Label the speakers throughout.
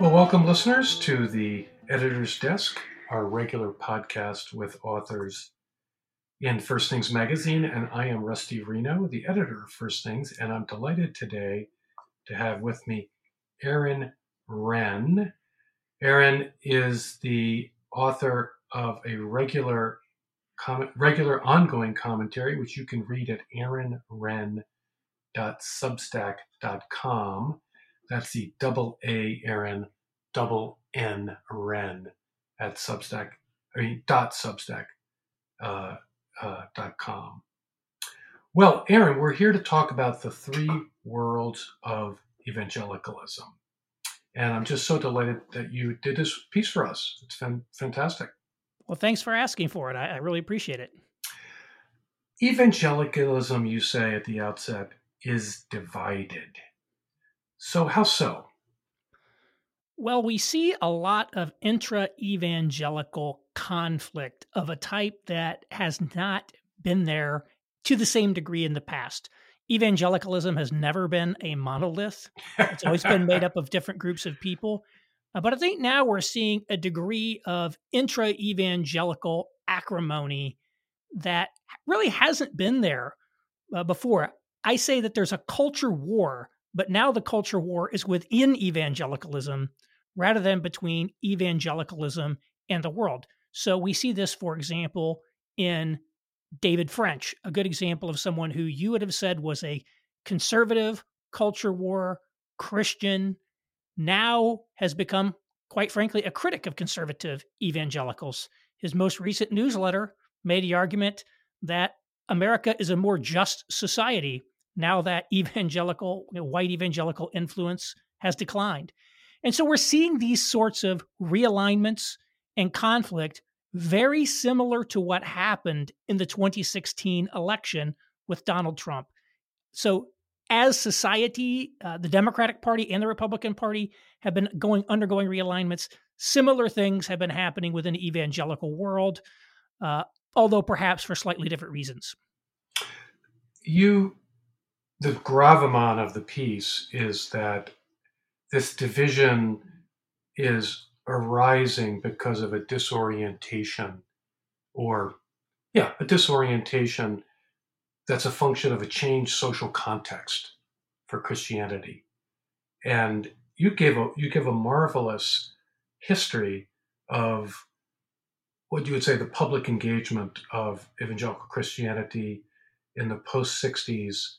Speaker 1: Well, welcome, listeners, to the Editor's Desk, our regular podcast with authors in First Things Magazine. And I am Rusty Reno, the editor of First Things, and I'm delighted today to have with me Aaron Renn. Aaron is the author of a regular regular ongoing commentary, which you can read at aaronrenn.substack.com. That's the double A Aaron, double N Renn at Substack, I mean, dot Substack uh, uh, dot com. Well, Aaron, we're here to talk about the three worlds of evangelicalism. And I'm just so delighted that you did this piece for us. It's been fantastic.
Speaker 2: Well, thanks for asking for it. I, I really appreciate it.
Speaker 1: Evangelicalism, you say at the outset, is divided. So, how so?
Speaker 2: Well, we see a lot of intra evangelical conflict of a type that has not been there to the same degree in the past. Evangelicalism has never been a monolith, it's always been made up of different groups of people. Uh, but I think now we're seeing a degree of intra evangelical acrimony that really hasn't been there uh, before. I say that there's a culture war but now the culture war is within evangelicalism rather than between evangelicalism and the world. So we see this, for example, in David French, a good example of someone who you would have said was a conservative, culture war, Christian, now has become, quite frankly, a critic of conservative evangelicals. His most recent newsletter made the argument that America is a more just society now that evangelical, white evangelical influence has declined. And so we're seeing these sorts of realignments and conflict very similar to what happened in the 2016 election with Donald Trump. So, as society, uh, the Democratic Party and the Republican Party have been going undergoing realignments. Similar things have been happening within the evangelical world, uh, although perhaps for slightly different reasons.
Speaker 1: You the gravamen of the piece is that this division is arising because of a disorientation or yeah a disorientation that's a function of a changed social context for christianity. And you gave a you give a marvelous history of what you would say the public engagement of evangelical christianity in the post 60s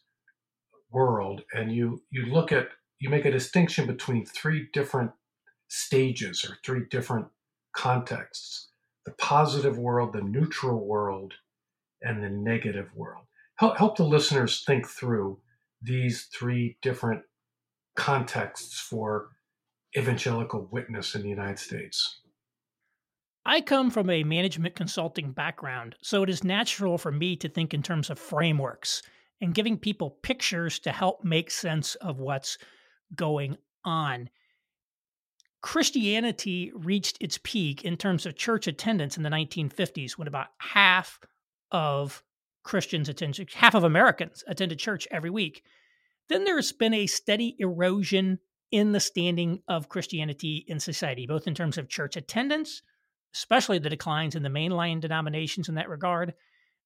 Speaker 1: world and you you look at you make a distinction between three different stages or three different contexts the positive world the neutral world and the negative world. Help, help the listeners think through these three different contexts for evangelical witness in the united states.
Speaker 2: I come from a management consulting background, so it is natural for me to think in terms of frameworks and giving people pictures to help make sense of what's going on. Christianity reached its peak in terms of church attendance in the 1950s when about half of Christians attended, half of Americans attended church every week. Then there's been a steady erosion in the standing of Christianity in society, both in terms of church attendance, especially the declines in the mainline denominations in that regard,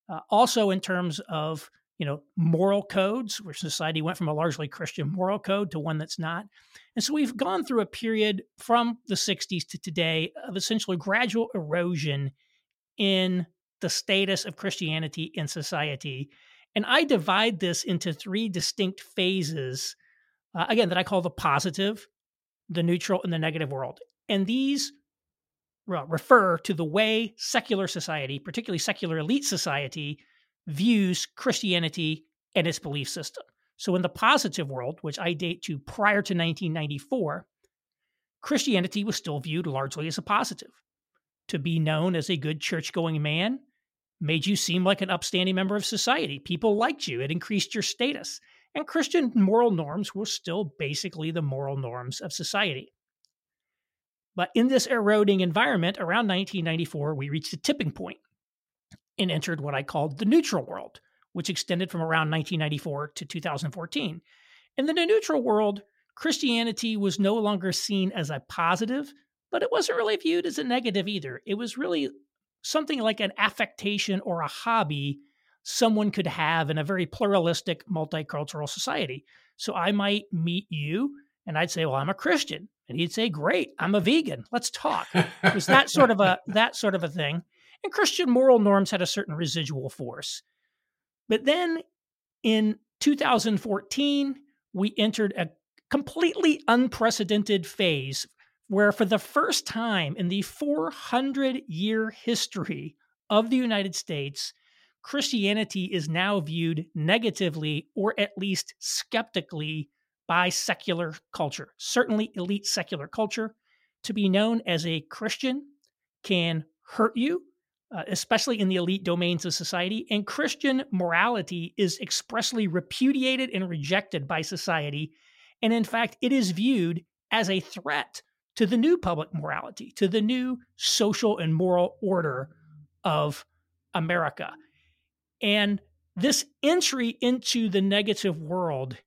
Speaker 2: uh, also in terms of you know, moral codes, where society went from a largely Christian moral code to one that's not. And so we've gone through a period from the 60s to today of essentially gradual erosion in the status of Christianity in society. And I divide this into three distinct phases, uh, again, that I call the positive, the neutral, and the negative world. And these refer to the way secular society, particularly secular elite society, views Christianity and its belief system. So, in the positive world, which I date to prior to 1994, Christianity was still viewed largely as a positive. To be known as a good church going man made you seem like an upstanding member of society. People liked you, it increased your status. And Christian moral norms were still basically the moral norms of society. But in this eroding environment, around 1994, we reached a tipping point and entered what I called the neutral world, which extended from around 1994 to 2014. In the neutral world, Christianity was no longer seen as a positive, but it wasn't really viewed as a negative either. It was really something like an affectation or a hobby someone could have in a very pluralistic, multicultural society. So I might meet you and I'd say, "Well, I'm a Christian." And he'd say, "Great, I'm a vegan. Let's talk." It was that sort of a that sort of a thing. And Christian moral norms had a certain residual force. But then in 2014, we entered a completely unprecedented phase where, for the first time in the 400 year history of the United States, Christianity is now viewed negatively or at least skeptically by secular culture, certainly elite secular culture. To be known as a Christian can hurt you, uh, especially in the elite domains of society. And Christian morality is expressly repudiated and rejected by society. And in fact, it is viewed as a threat to the new public morality, to the new social and moral order of America. And this entry into the negative world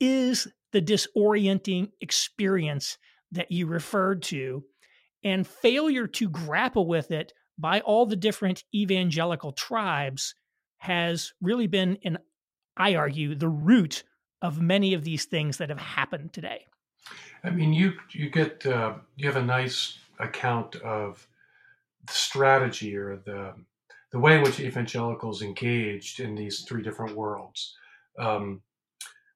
Speaker 2: is the disorienting experience that you referred to. And failure to grapple with it by all the different evangelical tribes has really been, and I argue, the root of many of these things that have happened today.
Speaker 1: I mean, you you get uh, you have a nice account of the strategy or the the way in which evangelicals engaged in these three different worlds. Um,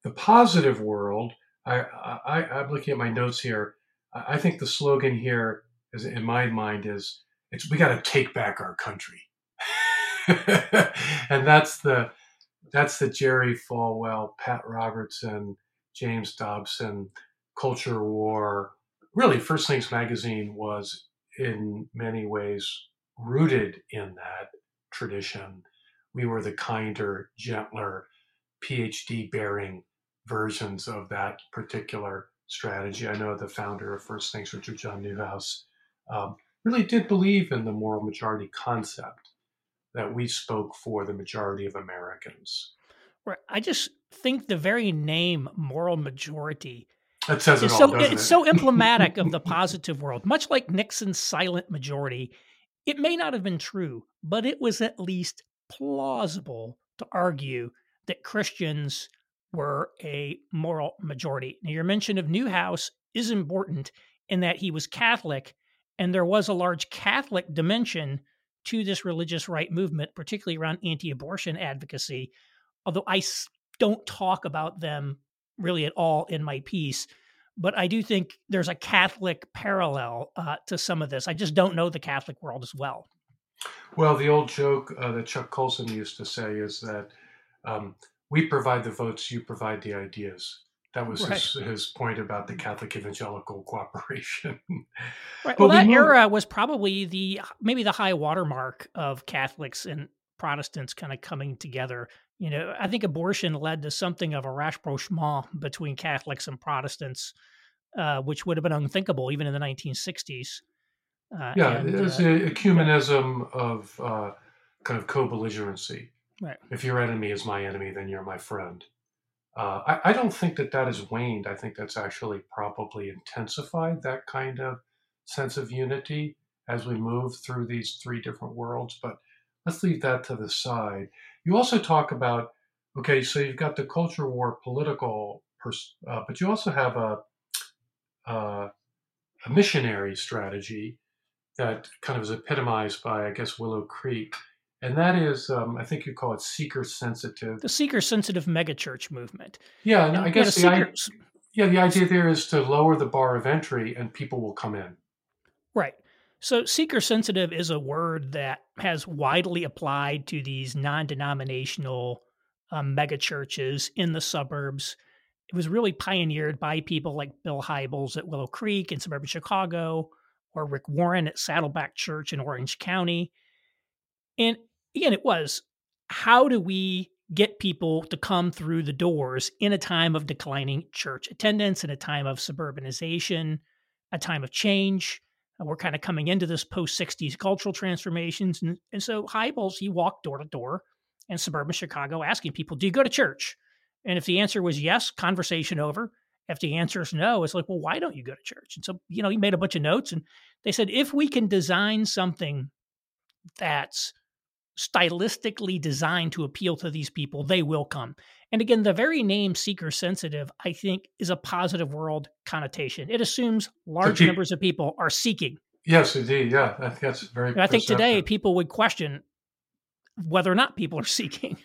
Speaker 1: the positive world, I, I I'm looking at my notes here. I think the slogan here is in my mind is we got to take back our country, and that's the that's the Jerry Falwell, Pat Robertson, James Dobson culture war. Really, First Things Magazine was in many ways rooted in that tradition. We were the kinder, gentler, PhD bearing versions of that particular strategy. I know the founder of First Things, Richard John Neuhaus, um, really did believe in the moral majority concept that we spoke for the majority of Americans.
Speaker 2: Right. I just think the very name moral majority
Speaker 1: that says it
Speaker 2: it's
Speaker 1: all.
Speaker 2: So,
Speaker 1: it's
Speaker 2: it? so emblematic of the positive world. Much like Nixon's silent majority, it may not have been true, but it was at least plausible to argue that Christians were a moral majority. Now, your mention of Neuhaus is important in that he was Catholic, and there was a large Catholic dimension to this religious right movement, particularly around anti abortion advocacy. Although I don't talk about them really at all in my piece. But I do think there's a Catholic parallel uh, to some of this. I just don't know the Catholic world as well.
Speaker 1: Well, the old joke uh, that Chuck Colson used to say is that um, we provide the votes, you provide the ideas. That was right. his, his point about the Catholic evangelical cooperation.
Speaker 2: right. Well, that we era was probably the maybe the high watermark of Catholics and Protestants kind of coming together. You know, I think abortion led to something of a rapprochement between Catholics and Protestants, uh, which would have been unthinkable even in the 1960s.
Speaker 1: Uh, yeah, and, there's uh, a ecumenism yeah. of uh, kind of co-belligerency.
Speaker 2: Right.
Speaker 1: If your enemy is my enemy, then you're my friend. Uh, I, I, don't think that that has waned. I think that's actually probably intensified that kind of sense of unity as we move through these three different worlds. But let's leave that to the side. You also talk about okay, so you've got the culture war political, pers- uh, but you also have a, uh, a missionary strategy that kind of is epitomized by, I guess, Willow Creek. And that is, um, I think you call it seeker sensitive.
Speaker 2: The seeker sensitive megachurch movement.
Speaker 1: Yeah, and I guess the, idea, yeah, the idea there is to lower the bar of entry and people will come in.
Speaker 2: Right. So, seeker sensitive is a word that has widely applied to these non denominational um, megachurches in the suburbs. It was really pioneered by people like Bill Hybels at Willow Creek in suburban Chicago or Rick Warren at Saddleback Church in Orange County. And again, it was how do we get people to come through the doors in a time of declining church attendance, in a time of suburbanization, a time of change? Uh, we're kind of coming into this post 60s cultural transformations. And, and so Hybels, he walked door to door in suburban Chicago asking people, Do you go to church? And if the answer was yes, conversation over. If the answer is no, it's like, well, why don't you go to church? And so, you know, he made a bunch of notes and they said, if we can design something that's stylistically designed to appeal to these people, they will come. And again, the very name seeker sensitive, I think, is a positive world connotation. It assumes large so numbers of people are seeking.
Speaker 1: Yes, indeed. Yeah, I think that's very.
Speaker 2: And I think today people would question whether or not people are seeking.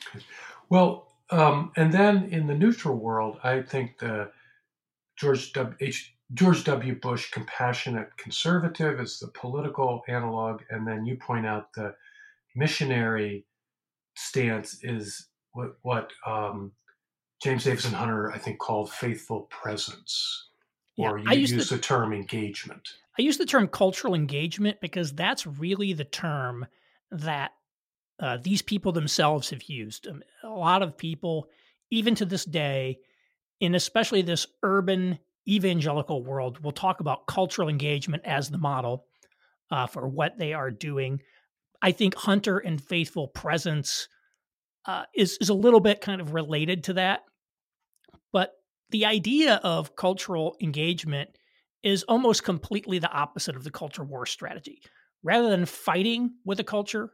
Speaker 1: Well, um, and then in the neutral world, I think the George W. H. George W. Bush compassionate conservative is the political analog, and then you point out the missionary stance is what what um, James Davison Hunter I think called faithful presence, or yeah, you use the, the term engagement.
Speaker 2: I use the term cultural engagement because that's really the term that uh, these people themselves have used. Um, a lot of people, even to this day, in especially this urban evangelical world, will talk about cultural engagement as the model uh, for what they are doing. I think Hunter and faithful presence uh, is is a little bit kind of related to that, but the idea of cultural engagement is almost completely the opposite of the culture war strategy. Rather than fighting with a culture,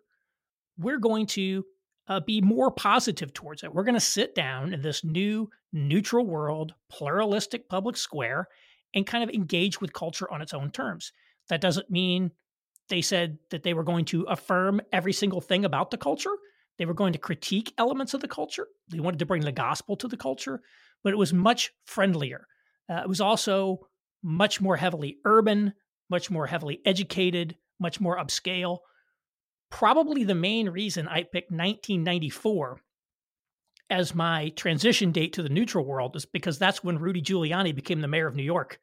Speaker 2: we're going to uh, be more positive towards it. We're going to sit down in this new neutral world, pluralistic public square, and kind of engage with culture on its own terms. That doesn't mean they said that they were going to affirm every single thing about the culture. They were going to critique elements of the culture. They wanted to bring the gospel to the culture, but it was much friendlier. Uh, it was also much more heavily urban, much more heavily educated, much more upscale. Probably the main reason I picked 1994 as my transition date to the neutral world is because that's when Rudy Giuliani became the mayor of New York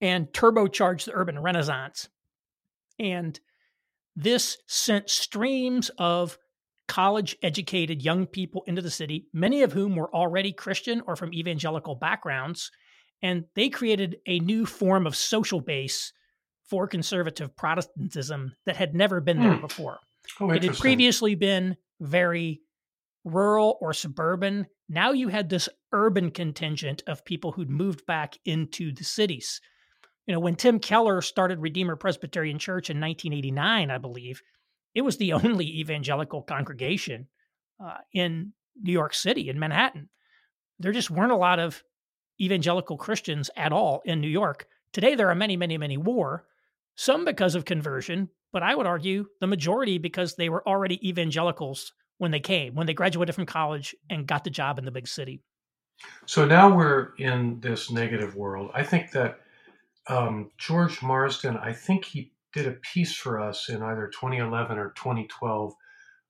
Speaker 2: and turbocharged the urban renaissance. And this sent streams of college educated young people into the city, many of whom were already Christian or from evangelical backgrounds. And they created a new form of social base for conservative Protestantism that had never been there hmm. before. Oh, it had previously been very rural or suburban. Now you had this urban contingent of people who'd moved back into the cities. You know, when Tim Keller started Redeemer Presbyterian Church in 1989, I believe, it was the only evangelical congregation uh, in New York City, in Manhattan. There just weren't a lot of evangelical Christians at all in New York. Today, there are many, many, many more, some because of conversion, but I would argue the majority because they were already evangelicals when they came, when they graduated from college and got the job in the big city.
Speaker 1: So now we're in this negative world. I think that um, George Marsden, I think he did a piece for us in either 2011 or 2012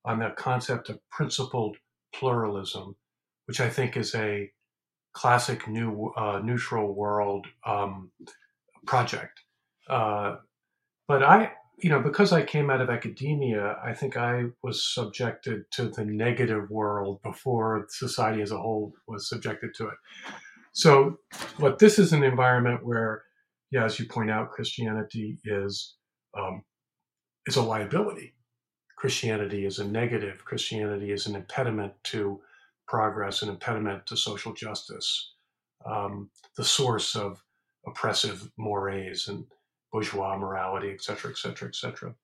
Speaker 1: on the concept of principled pluralism, which I think is a classic new uh, neutral world um, project. Uh, but I, you know, because I came out of academia, I think I was subjected to the negative world before society as a whole was subjected to it. So, but this is an environment where, yeah, as you point out, Christianity is um, is a liability. Christianity is a negative. Christianity is an impediment to progress, an impediment to social justice, um, the source of oppressive mores and bourgeois morality, et cetera, et cetera, et cetera.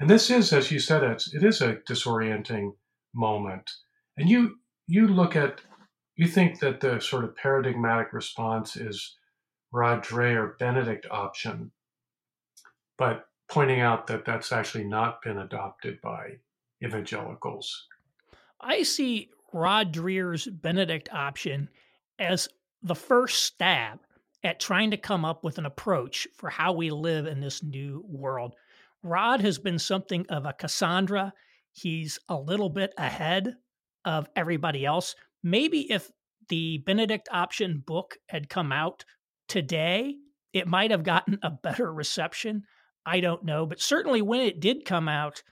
Speaker 1: And this is, as you said, it's, it is a disorienting moment. And you you look at you think that the sort of paradigmatic response is Rod Dreher Benedict option, but pointing out that that's actually not been adopted by evangelicals.
Speaker 2: I see Rod Dreher's Benedict option as the first stab at trying to come up with an approach for how we live in this new world. Rod has been something of a Cassandra. He's a little bit ahead of everybody else. Maybe if the Benedict option book had come out today, it might have gotten a better reception. I don't know. But certainly when it did come out,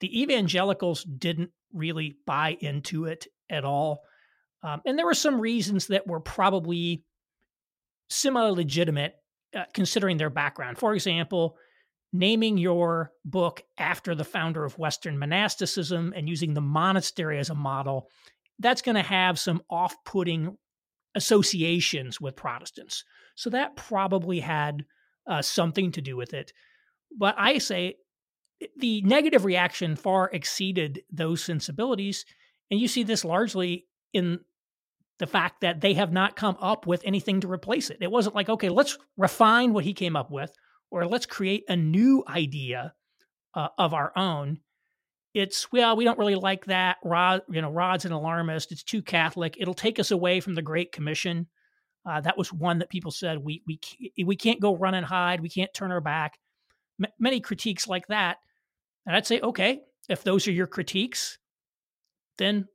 Speaker 2: the evangelicals didn't really buy into it at all. Um, and there were some reasons that were probably semi legitimate uh, considering their background. For example, naming your book after the founder of Western monasticism and using the monastery as a model, that's going to have some off putting associations with Protestants. So that probably had uh, something to do with it. But I say the negative reaction far exceeded those sensibilities. And you see this largely in the fact that they have not come up with anything to replace it. It wasn't like, okay, let's refine what he came up with, or let's create a new idea uh, of our own. It's well, we don't really like that. Rod, you know, Rod's an alarmist. It's too Catholic. It'll take us away from the Great Commission. Uh, that was one that people said we we we can't go run and hide. We can't turn our back. M- many critiques like that, and I'd say, okay, if those are your critiques, then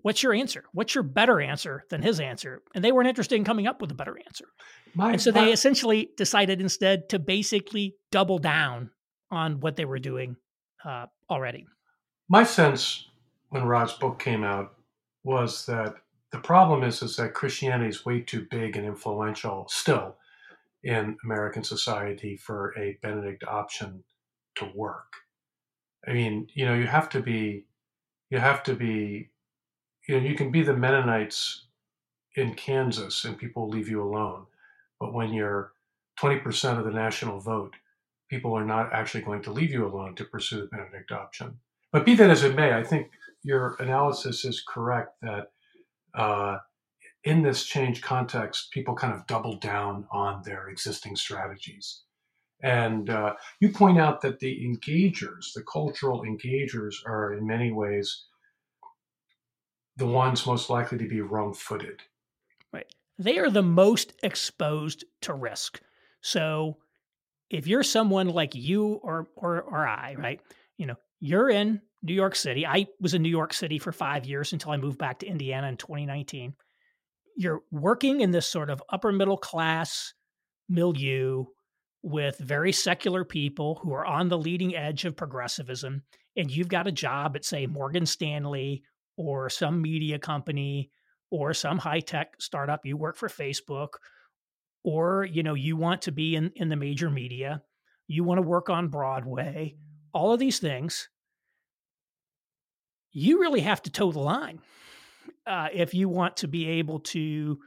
Speaker 2: what's your answer? What's your better answer than his answer? And they weren't interested in coming up with a better answer. My, and so they essentially decided instead to basically double down on what they were doing uh, already.
Speaker 1: My sense when Rod's book came out was that the problem is is that Christianity is way too big and influential still in American society for a Benedict option to work. I mean, you know, you have to be, you have to be, you know, you can be the Mennonites in Kansas and people leave you alone. But when you're 20% of the national vote, people are not actually going to leave you alone to pursue the Benedict option. But be that as it may, I think your analysis is correct that uh, in this change context, people kind of double down on their existing strategies. And uh, you point out that the engagers, the cultural engagers, are in many ways the ones most likely to be wrong footed.
Speaker 2: Right. They are the most exposed to risk. So if you're someone like you or, or, or I, right, you know, you're in New York City. I was in New York City for five years until I moved back to Indiana in 2019. You're working in this sort of upper middle class milieu with very secular people who are on the leading edge of progressivism, and you've got a job at, say, Morgan Stanley or some media company or some high tech startup. You work for Facebook, or you know you want to be in in the major media. You want to work on Broadway. All of these things you really have to toe the line uh, if you want to be able to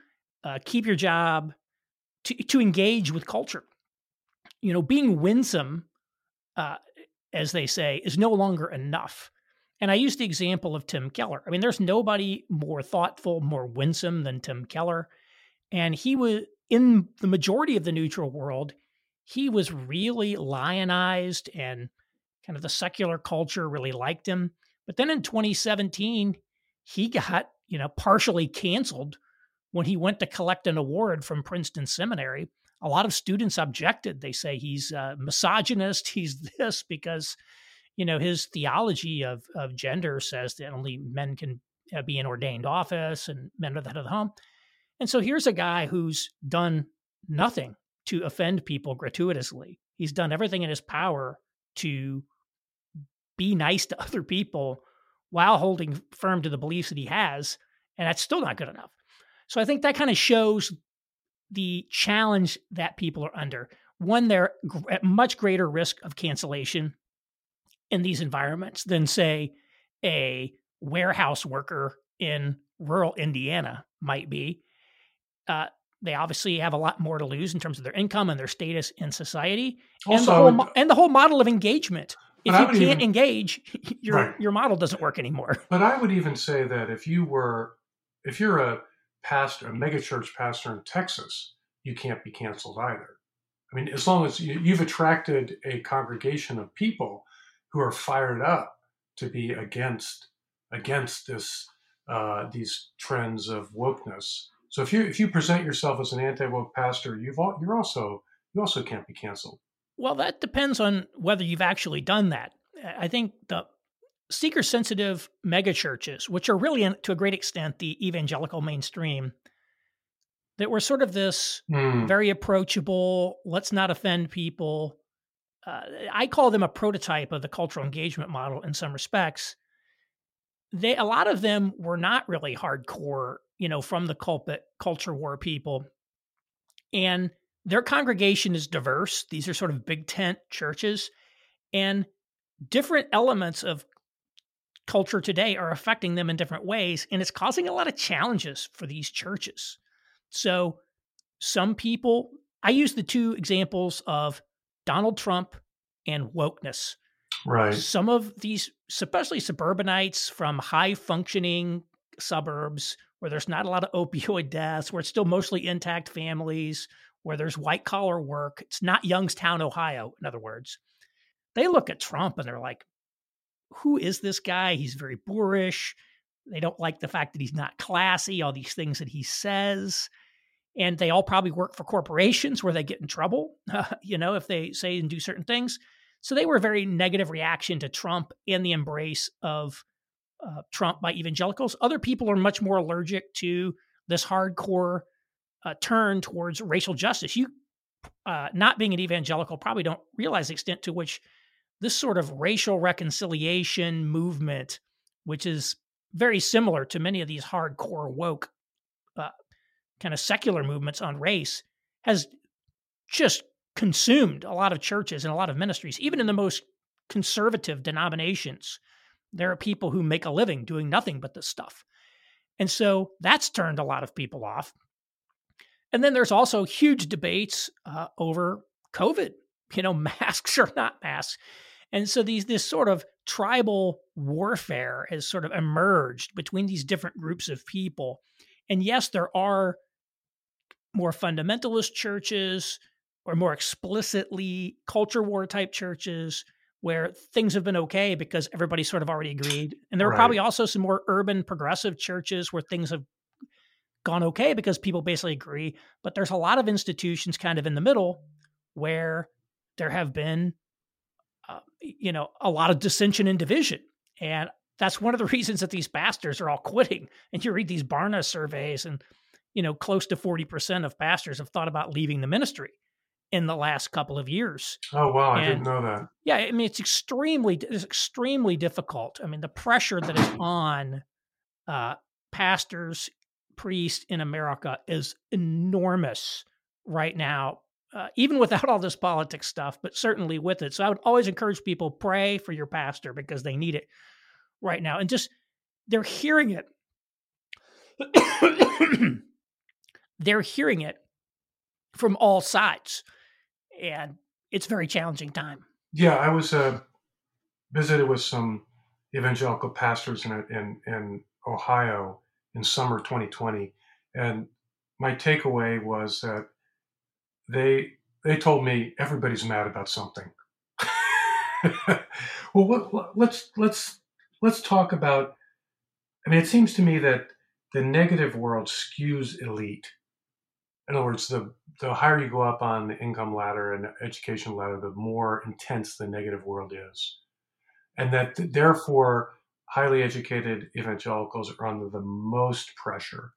Speaker 2: uh, keep your job, to, to engage with culture. You know, being winsome, uh, as they say, is no longer enough. And I use the example of Tim Keller. I mean, there's nobody more thoughtful, more winsome than Tim Keller. And he was in the majority of the neutral world, he was really lionized and kind of the secular culture really liked him. But then in 2017, he got, you know, partially canceled when he went to collect an award from Princeton Seminary. A lot of students objected. They say he's a misogynist, he's this because, you know, his theology of, of gender says that only men can uh, be in ordained office and men are the head of the home. And so here's a guy who's done nothing to offend people gratuitously. He's done everything in his power to be nice to other people while holding firm to the beliefs that he has. And that's still not good enough. So I think that kind of shows the challenge that people are under. One, they're at much greater risk of cancellation in these environments than, say, a warehouse worker in rural Indiana might be. Uh, they obviously have a lot more to lose in terms of their income and their status in society, also, and the whole, and the whole model of engagement if you can't even, engage, your right. your model doesn't work anymore.
Speaker 1: But I would even say that if you were, if you're a pastor, a megachurch pastor in Texas, you can't be canceled either. I mean, as long as you, you've attracted a congregation of people who are fired up to be against against this uh, these trends of wokeness. So if you if you present yourself as an anti woke pastor, you've you're also you also can't be canceled.
Speaker 2: Well, that depends on whether you've actually done that. I think the seeker sensitive megachurches, which are really to a great extent the evangelical mainstream, that were sort of this mm. very approachable, let's not offend people. Uh, I call them a prototype of the cultural engagement model in some respects. They a lot of them were not really hardcore, you know, from the culprit culture war people. And their congregation is diverse. These are sort of big tent churches, and different elements of culture today are affecting them in different ways, and it's causing a lot of challenges for these churches. So, some people, I use the two examples of Donald Trump and wokeness.
Speaker 1: Right.
Speaker 2: Some of these, especially suburbanites from high functioning suburbs where there's not a lot of opioid deaths, where it's still mostly intact families, where there's white collar work. It's not Youngstown, Ohio, in other words. They look at Trump and they're like, who is this guy? He's very boorish. They don't like the fact that he's not classy, all these things that he says. And they all probably work for corporations where they get in trouble, uh, you know, if they say and do certain things. So they were a very negative reaction to Trump and the embrace of uh, Trump by evangelicals. Other people are much more allergic to this hardcore uh, turn towards racial justice. You, uh, not being an evangelical, probably don't realize the extent to which this sort of racial reconciliation movement, which is very similar to many of these hardcore woke uh, kind of secular movements on race, has just consumed a lot of churches and a lot of ministries, even in the most conservative denominations. There are people who make a living doing nothing but this stuff. And so that's turned a lot of people off. And then there's also huge debates uh, over COVID, you know, masks or not masks. And so these this sort of tribal warfare has sort of emerged between these different groups of people. And yes, there are more fundamentalist churches or more explicitly culture war type churches where things have been okay because everybody sort of already agreed. And there are right. probably also some more urban progressive churches where things have gone okay because people basically agree. But there's a lot of institutions kind of in the middle where there have been uh, you know, a lot of dissension and division. And that's one of the reasons that these pastors are all quitting. And you read these Barna surveys, and, you know, close to 40% of pastors have thought about leaving the ministry in the last couple of years.
Speaker 1: Oh wow, and, I didn't know that.
Speaker 2: Yeah, I mean it's extremely it's extremely difficult. I mean the pressure that is on uh, pastors, priests in America is enormous right now uh, even without all this politics stuff, but certainly with it. So I would always encourage people pray for your pastor because they need it right now, and just they're hearing it. they're hearing it from all sides, and it's very challenging time.
Speaker 1: Yeah, I was uh, visited with some evangelical pastors in in, in Ohio in summer 2020, and my takeaway was that they they told me everybody's mad about something. well, let's let's let's talk about. I mean, it seems to me that the negative world skews elite. In other words, the the higher you go up on the income ladder and education ladder, the more intense the negative world is, and that therefore highly educated evangelicals are under the most pressure.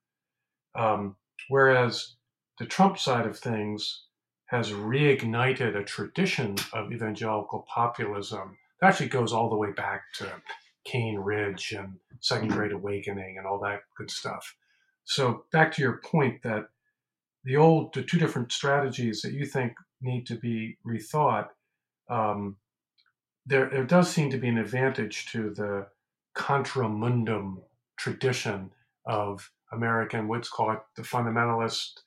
Speaker 1: Um, whereas the Trump side of things has reignited a tradition of evangelical populism that actually goes all the way back to Cane Ridge and Second Great Awakening and all that good stuff. So back to your point that the old, the two different strategies that you think need to be rethought, um, there, there does seem to be an advantage to the contra mundum tradition of American, what's called the fundamentalist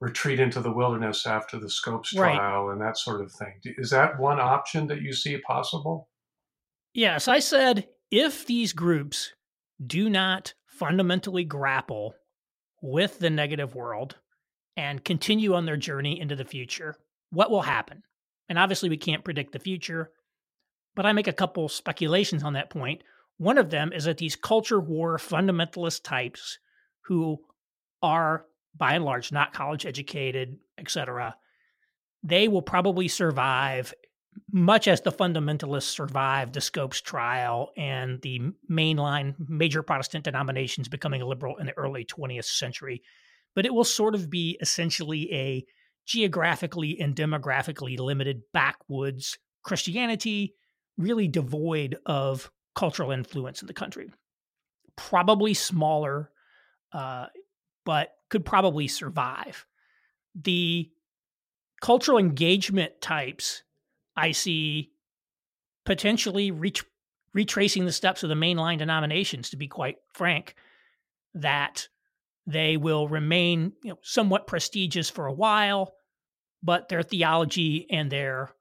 Speaker 1: retreat into the wilderness after the Scopes trial right. and that sort of thing. Is that one option that you see possible?
Speaker 2: Yes, I said if these groups do not fundamentally grapple with the negative world and continue on their journey into the future, what will happen? And obviously, we can't predict the future, but I make a couple speculations on that point. One of them is that these culture war fundamentalist types who are by and large not college educated, etc., they will probably survive much as the fundamentalists survived the Scopes trial and the mainline major Protestant denominations becoming liberal in the early 20th century. But it will sort of be essentially a geographically and demographically limited backwoods Christianity, really devoid of cultural influence in the country. Probably smaller, uh, but could probably survive. The cultural engagement types I see potentially reach retracing the steps of the mainline denominations, to be quite frank, that they will remain you know, somewhat prestigious for a while, but their theology and their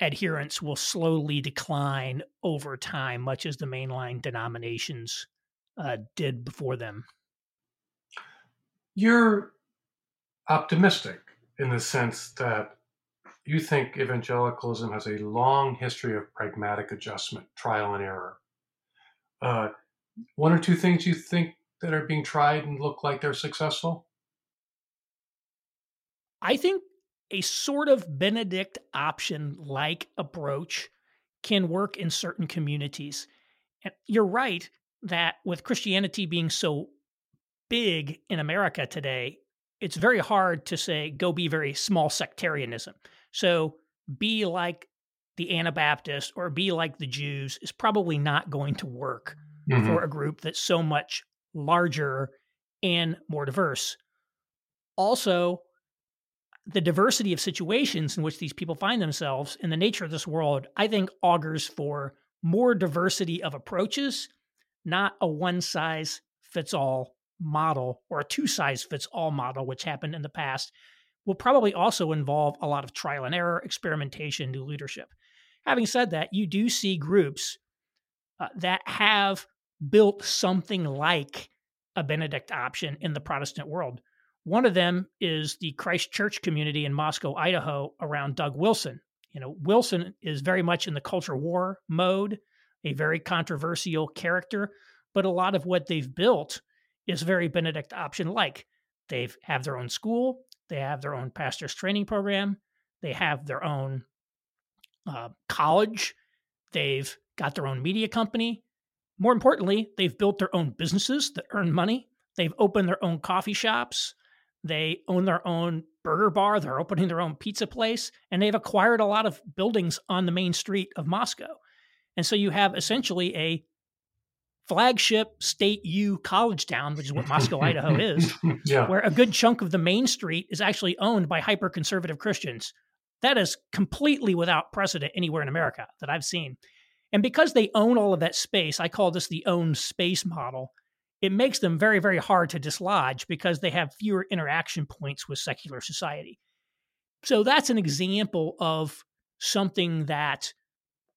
Speaker 2: adherence will slowly decline over time, much as the mainline denominations uh, did before them.
Speaker 1: You're optimistic in the sense that you think evangelicalism has a long history of pragmatic adjustment, trial and error. Uh, one or two things you think that are being tried and look like they're successful?
Speaker 2: I think a sort of Benedict option like approach can work in certain communities. And you're right that with Christianity being so big in America today, it's very hard to say go be very small sectarianism. So be like the Anabaptist or be like the Jews is probably not going to work mm-hmm. for a group that's so much larger and more diverse. Also, the diversity of situations in which these people find themselves and the nature of this world, I think, augurs for more diversity of approaches, not a one size fits all model or a two size fits all model, which happened in the past, will probably also involve a lot of trial and error, experimentation, new leadership. Having said that, you do see groups uh, that have built something like a Benedict option in the Protestant world. One of them is the Christ Church community in Moscow, Idaho, around Doug Wilson. You know, Wilson is very much in the culture war mode, a very controversial character, but a lot of what they've built is very Benedict option like. They have their own school, they have their own pastor's training program, they have their own uh, college, they've got their own media company, more importantly, they've built their own businesses that earn money. They've opened their own coffee shops. They own their own burger bar. They're opening their own pizza place. And they've acquired a lot of buildings on the main street of Moscow. And so you have essentially a flagship state U college town, which is what Moscow, Idaho is, yeah. where a good chunk of the main street is actually owned by hyper conservative Christians. That is completely without precedent anywhere in America that I've seen. And because they own all of that space, I call this the own space model. It makes them very, very hard to dislodge because they have fewer interaction points with secular society. So that's an example of something that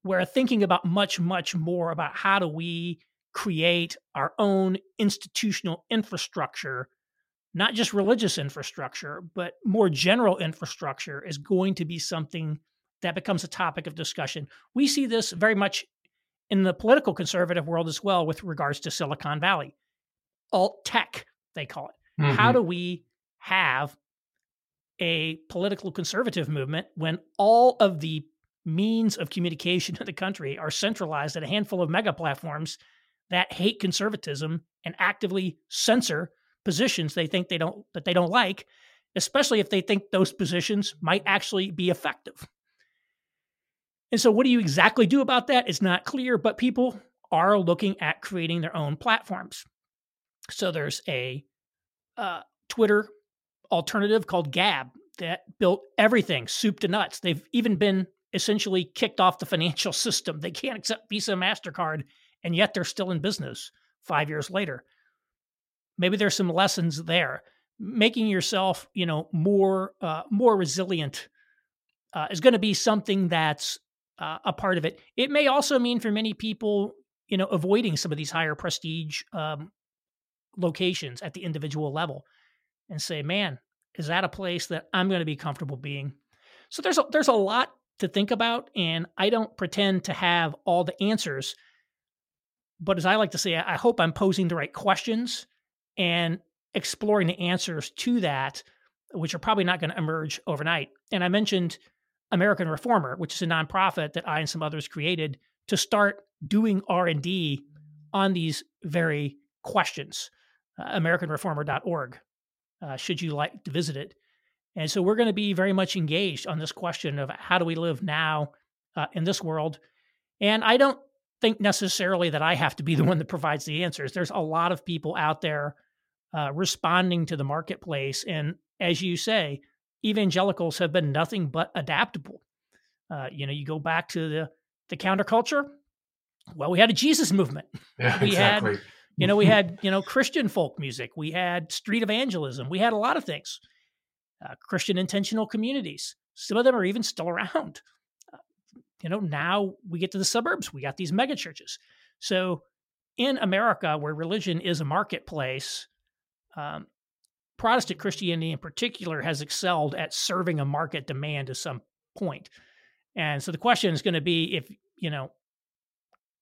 Speaker 2: we're thinking about much, much more about how do we create our own institutional infrastructure, not just religious infrastructure, but more general infrastructure is going to be something that becomes a topic of discussion. We see this very much in the political conservative world as well with regards to Silicon Valley. Alt tech, they call it. Mm-hmm. How do we have a political conservative movement when all of the means of communication in the country are centralized at a handful of mega platforms that hate conservatism and actively censor positions they think they don't that they don't like especially if they think those positions might actually be effective and so, what do you exactly do about that? It's not clear, but people are looking at creating their own platforms. So, there's a uh, Twitter alternative called Gab that built everything soup to nuts. They've even been essentially kicked off the financial system. They can't accept Visa MasterCard, and yet they're still in business five years later. Maybe there's some lessons there. Making yourself, you know, more uh, more resilient uh, is going to be something that's uh, a part of it. It may also mean for many people, you know, avoiding some of these higher prestige um, locations at the individual level, and say, "Man, is that a place that I'm going to be comfortable being?" So there's a, there's a lot to think about, and I don't pretend to have all the answers. But as I like to say, I hope I'm posing the right questions and exploring the answers to that, which are probably not going to emerge overnight. And I mentioned American Reformer, which is a nonprofit that I and some others created to start doing R&D on these very questions. Uh, AmericanReformer.org, uh, should you like to visit it. And so we're going to be very much engaged on this question of how do we live now uh, in this world. And I don't think necessarily that I have to be the one that provides the answers. There's a lot of people out there uh, responding to the marketplace. And as you say, evangelicals have been nothing but adaptable. Uh, you know, you go back to the the counterculture, Well, we had a Jesus movement.
Speaker 1: Yeah,
Speaker 2: we
Speaker 1: exactly.
Speaker 2: had, you know, we had, you know, Christian folk music. We had street evangelism. We had a lot of things. Uh, Christian intentional communities. Some of them are even still around. Uh, you know, now we get to the suburbs. We got these mega churches. So in America, where religion is a marketplace, um, Protestant Christianity in particular has excelled at serving a market demand to some point. And so the question is going to be if, you know,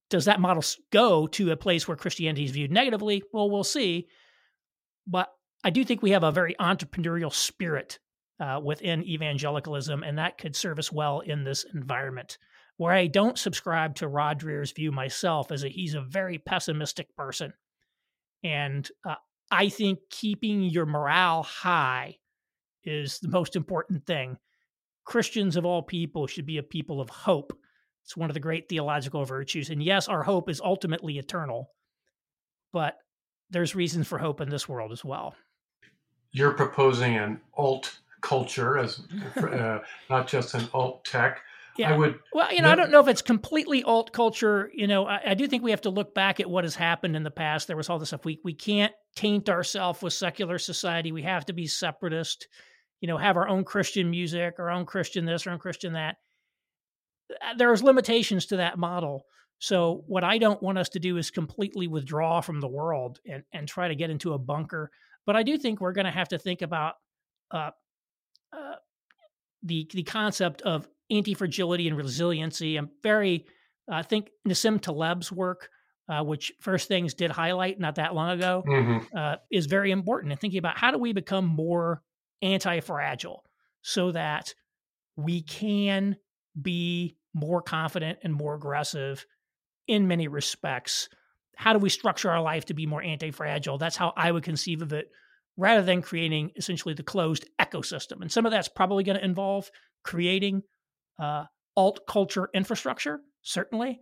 Speaker 2: does that model go to a place where Christianity is viewed negatively? Well, we'll see. But I do think we have a very entrepreneurial spirit uh, within evangelicalism, and that could serve us well in this environment. Where I don't subscribe to Rod Dreher's view myself is that he's a very pessimistic person. And uh, I think keeping your morale high is the most important thing. Christians of all people should be a people of hope. It's one of the great theological virtues. And yes, our hope is ultimately eternal, but there's reasons for hope in this world as well.
Speaker 1: You're proposing an alt culture as uh, not just an alt tech.
Speaker 2: Yeah.
Speaker 1: I would.
Speaker 2: Well, you know, I don't know if it's completely alt culture. You know, I, I, do think we have to look back at what has happened in the past. There was all this stuff. We we can't taint ourselves with secular society. We have to be separatist. You know, have our own Christian music, our own Christian this, our own Christian that. Uh, There's limitations to that model. So what I don't want us to do is completely withdraw from the world and and try to get into a bunker. But I do think we're going to have to think about uh, uh, the the concept of anti fragility and resiliency. I'm very, I think Nassim Taleb's work, uh, which First Things did highlight not that long ago, mm-hmm. uh, is very important in thinking about how do we become more anti fragile so that we can be more confident and more aggressive in many respects. How do we structure our life to be more anti fragile? That's how I would conceive of it rather than creating essentially the closed ecosystem. And some of that's probably going to involve creating uh, alt culture infrastructure, certainly,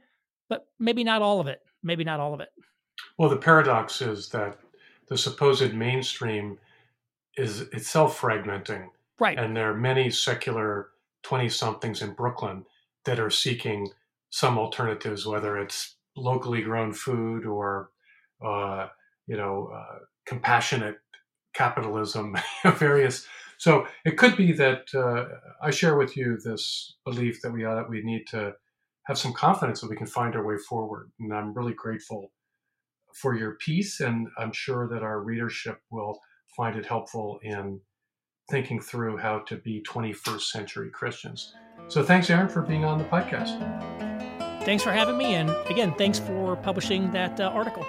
Speaker 2: but maybe not all of it. Maybe not all of it.
Speaker 1: Well, the paradox is that the supposed mainstream is itself fragmenting.
Speaker 2: Right.
Speaker 1: And there are many secular 20 somethings in Brooklyn that are seeking some alternatives, whether it's locally grown food or, uh, you know, uh, compassionate capitalism, various so it could be that uh, I share with you this belief that we uh, we need to have some confidence that we can find our way forward. And I'm really grateful for your piece, and I'm sure that our readership will find it helpful in thinking through how to be 21st century Christians. So thanks, Aaron, for being on the podcast.
Speaker 2: Thanks for having me, and again, thanks for publishing that uh, article.